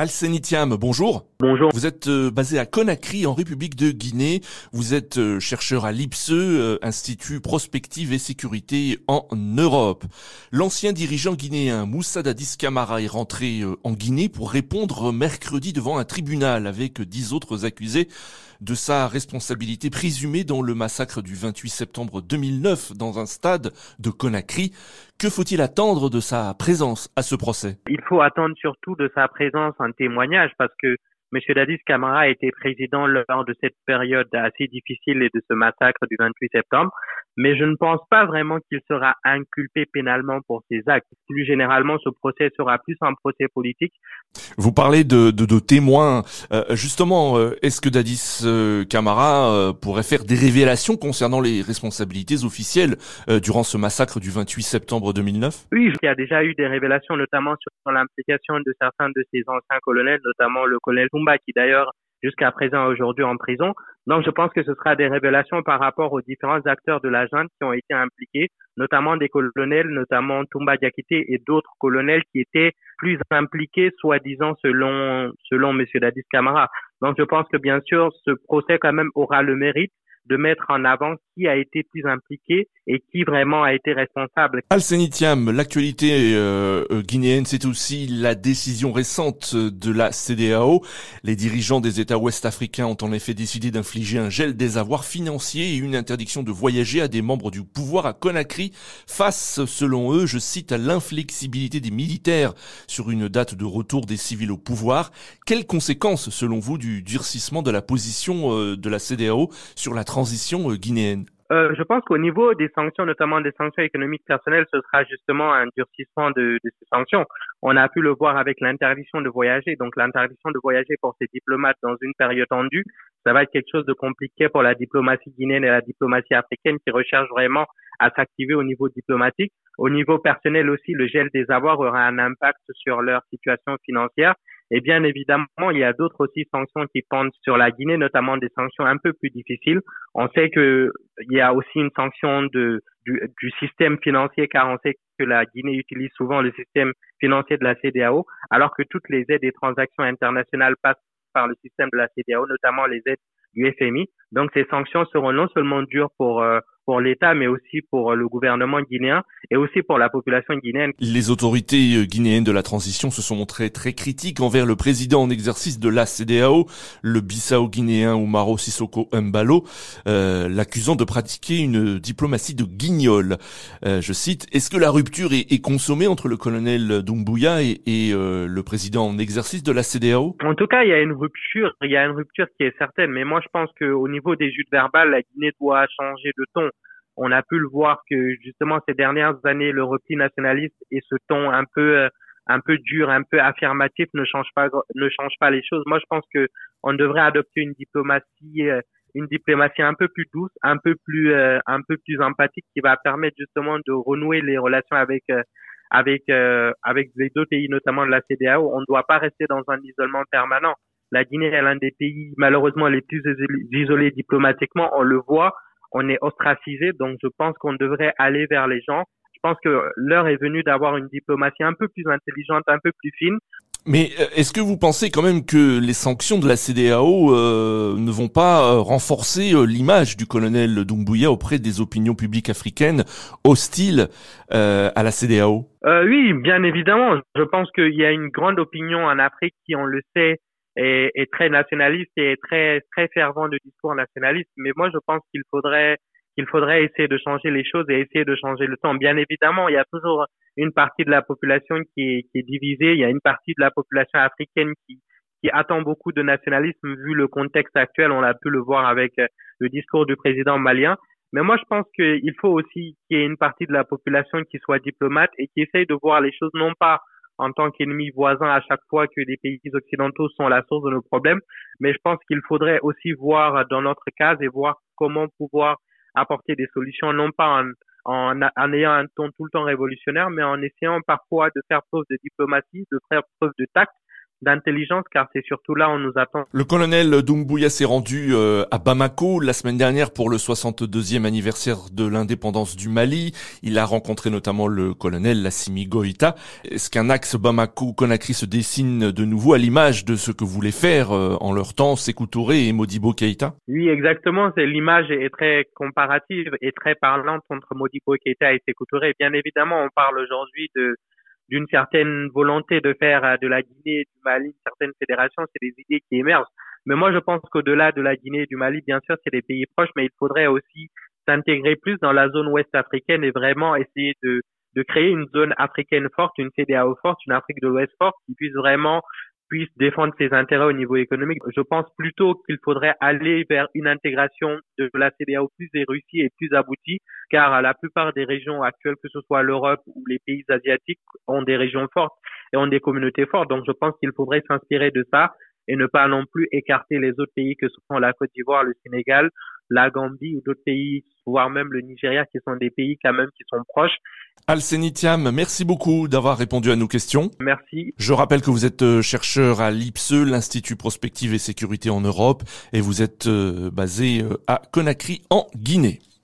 Alsenitiam, bonjour. Bonjour. Vous êtes euh, basé à Conakry, en République de Guinée. Vous êtes euh, chercheur à l'IPSE, euh, Institut Prospective et Sécurité en Europe. L'ancien dirigeant guinéen Moussa Dadis Camara est rentré en Guinée pour répondre mercredi devant un tribunal avec dix autres accusés de sa responsabilité présumée dans le massacre du 28 septembre 2009 dans un stade de Conakry. Que faut-il attendre de sa présence à ce procès? Il faut attendre surtout de sa présence un témoignage parce que M. Dadis Camara a été président lors de cette période assez difficile et de ce massacre du 28 septembre mais je ne pense pas vraiment qu'il sera inculpé pénalement pour ses actes. Plus généralement, ce procès sera plus un procès politique. Vous parlez de, de, de témoins. Euh, justement, euh, est-ce que Dadis euh, Camara pourrait faire des révélations concernant les responsabilités officielles durant ce massacre du 28 septembre 2009 Oui, il y a déjà eu des révélations, notamment sur l'implication de certains de ses anciens colonels, notamment le colonel Tumba, qui d'ailleurs jusqu'à présent aujourd'hui en prison. Donc, je pense que ce sera des révélations par rapport aux différents acteurs de la junte qui ont été impliqués, notamment des colonels, notamment Toumba Diakité et d'autres colonels qui étaient plus impliqués, soi-disant, selon, selon Monsieur Dadis Camara. Donc, je pense que bien sûr, ce procès quand même aura le mérite de mettre en avant qui a été plus impliqué et qui vraiment a été responsable. Al-Senitiam, l'actualité euh, euh, guinéenne, c'est aussi la décision récente de la CDAO. Les dirigeants des États ouest africains ont en effet décidé d'infliger un gel des avoirs financiers et une interdiction de voyager à des membres du pouvoir à Conakry face, selon eux, je cite, à l'inflexibilité des militaires sur une date de retour des civils au pouvoir. Quelles conséquences, selon vous, du durcissement de la position euh, de la CDAO sur la transition guinéenne euh, je pense qu'au niveau des sanctions, notamment des sanctions économiques personnelles, ce sera justement un durcissement de, de ces sanctions. On a pu le voir avec l'interdiction de voyager. Donc l'interdiction de voyager pour ces diplomates dans une période tendue, ça va être quelque chose de compliqué pour la diplomatie guinéenne et la diplomatie africaine qui recherche vraiment à s'activer au niveau diplomatique. Au niveau personnel aussi, le gel des avoirs aura un impact sur leur situation financière et bien évidemment, il y a d'autres aussi sanctions qui pendent sur la Guinée, notamment des sanctions un peu plus difficiles. On sait que il y a aussi une sanction de, du, du, système financier, car on sait que la Guinée utilise souvent le système financier de la CDAO, alors que toutes les aides et transactions internationales passent par le système de la CDAO, notamment les aides du FMI. Donc ces sanctions seront non seulement dures pour euh, pour l'État, mais aussi pour le gouvernement guinéen et aussi pour la population guinéenne. Les autorités guinéennes de la transition se sont montrées très critiques envers le président en exercice de la CDAO, le Bissau-guinéen Umaro Sissoko Mbalo, euh, l'accusant de pratiquer une diplomatie de guignol. Euh, je cite, est-ce que la rupture est, est, consommée entre le colonel Doumbouya et, et euh, le président en exercice de la CDAO En tout cas, il y a une rupture, il y a une rupture qui est certaine, mais moi je pense qu'au niveau des jutes verbales, la Guinée doit changer de ton on a pu le voir que justement ces dernières années, le repli nationaliste et ce ton un peu euh, un peu dur, un peu affirmatif ne change pas ne change pas les choses. Moi, je pense que on devrait adopter une diplomatie euh, une diplomatie un peu plus douce, un peu plus euh, un peu plus empathique qui va permettre justement de renouer les relations avec avec avec les deux pays notamment de la CDAO. On ne doit pas rester dans un isolement permanent. La Guinée est l'un des pays malheureusement les plus isolés diplomatiquement, on le voit on est ostracisé, donc je pense qu'on devrait aller vers les gens. Je pense que l'heure est venue d'avoir une diplomatie un peu plus intelligente, un peu plus fine. Mais euh, est-ce que vous pensez quand même que les sanctions de la CDAO euh, ne vont pas euh, renforcer l'image du colonel Doumbouya auprès des opinions publiques africaines hostiles à la CDAO Oui, bien évidemment. Je pense qu'il y a une grande opinion en Afrique qui, on le sait, est, est, très nationaliste et très très fervent de discours nationaliste. Mais moi, je pense qu'il faudrait qu'il faudrait essayer de changer les choses et essayer de changer le temps. Bien évidemment, il y a toujours une partie de la population qui est, qui est divisée. Il y a une partie de la population africaine qui qui attend beaucoup de nationalisme vu le contexte actuel. On a pu le voir avec euh, le discours du président malien. Mais moi, je pense qu'il faut aussi qu'il y ait une partie de la population qui soit diplomate et qui essaye de voir les choses non pas en tant qu'ennemi voisin à chaque fois que les pays occidentaux sont la source de nos problèmes. Mais je pense qu'il faudrait aussi voir dans notre cas et voir comment pouvoir apporter des solutions, non pas en, en, ayant un ton tout le temps révolutionnaire, mais en essayant parfois de faire preuve de diplomatie, de faire preuve de tact d'intelligence car c'est surtout là où on nous attend. Le colonel Doumbouya s'est rendu euh, à Bamako la semaine dernière pour le 62e anniversaire de l'indépendance du Mali. Il a rencontré notamment le colonel Lassimi Goïta. Est-ce qu'un axe Bamako-Conakry se dessine de nouveau à l'image de ce que voulaient faire euh, en leur temps Sékou Touré et Modibo Keïta? Oui, exactement. L'image est très comparative et très parlante entre Modibo Keïta et Sékou Touré. Bien évidemment, on parle aujourd'hui de d'une certaine volonté de faire euh, de la Guinée, du Mali, une certaine fédération, c'est des idées qui émergent. Mais moi, je pense qu'au-delà de la Guinée et du Mali, bien sûr, c'est des pays proches, mais il faudrait aussi s'intégrer plus dans la zone ouest africaine et vraiment essayer de, de créer une zone africaine forte, une CDAO forte, une Afrique de l'Ouest forte qui puisse vraiment puisse défendre ses intérêts au niveau économique. Je pense plutôt qu'il faudrait aller vers une intégration de la CDAO plus réussie et plus aboutie, car la plupart des régions actuelles, que ce soit l'Europe ou les pays asiatiques, ont des régions fortes et ont des communautés fortes. Donc je pense qu'il faudrait s'inspirer de ça et ne pas non plus écarter les autres pays que sont la Côte d'Ivoire, le Sénégal, la Gambie ou d'autres pays, voire même le Nigeria, qui sont des pays quand même qui sont proches. Alcenitiam, merci beaucoup d'avoir répondu à nos questions. Merci. Je rappelle que vous êtes euh, chercheur à l'IPSE, l'Institut Prospective et Sécurité en Europe, et vous êtes euh, basé euh, à Conakry en Guinée.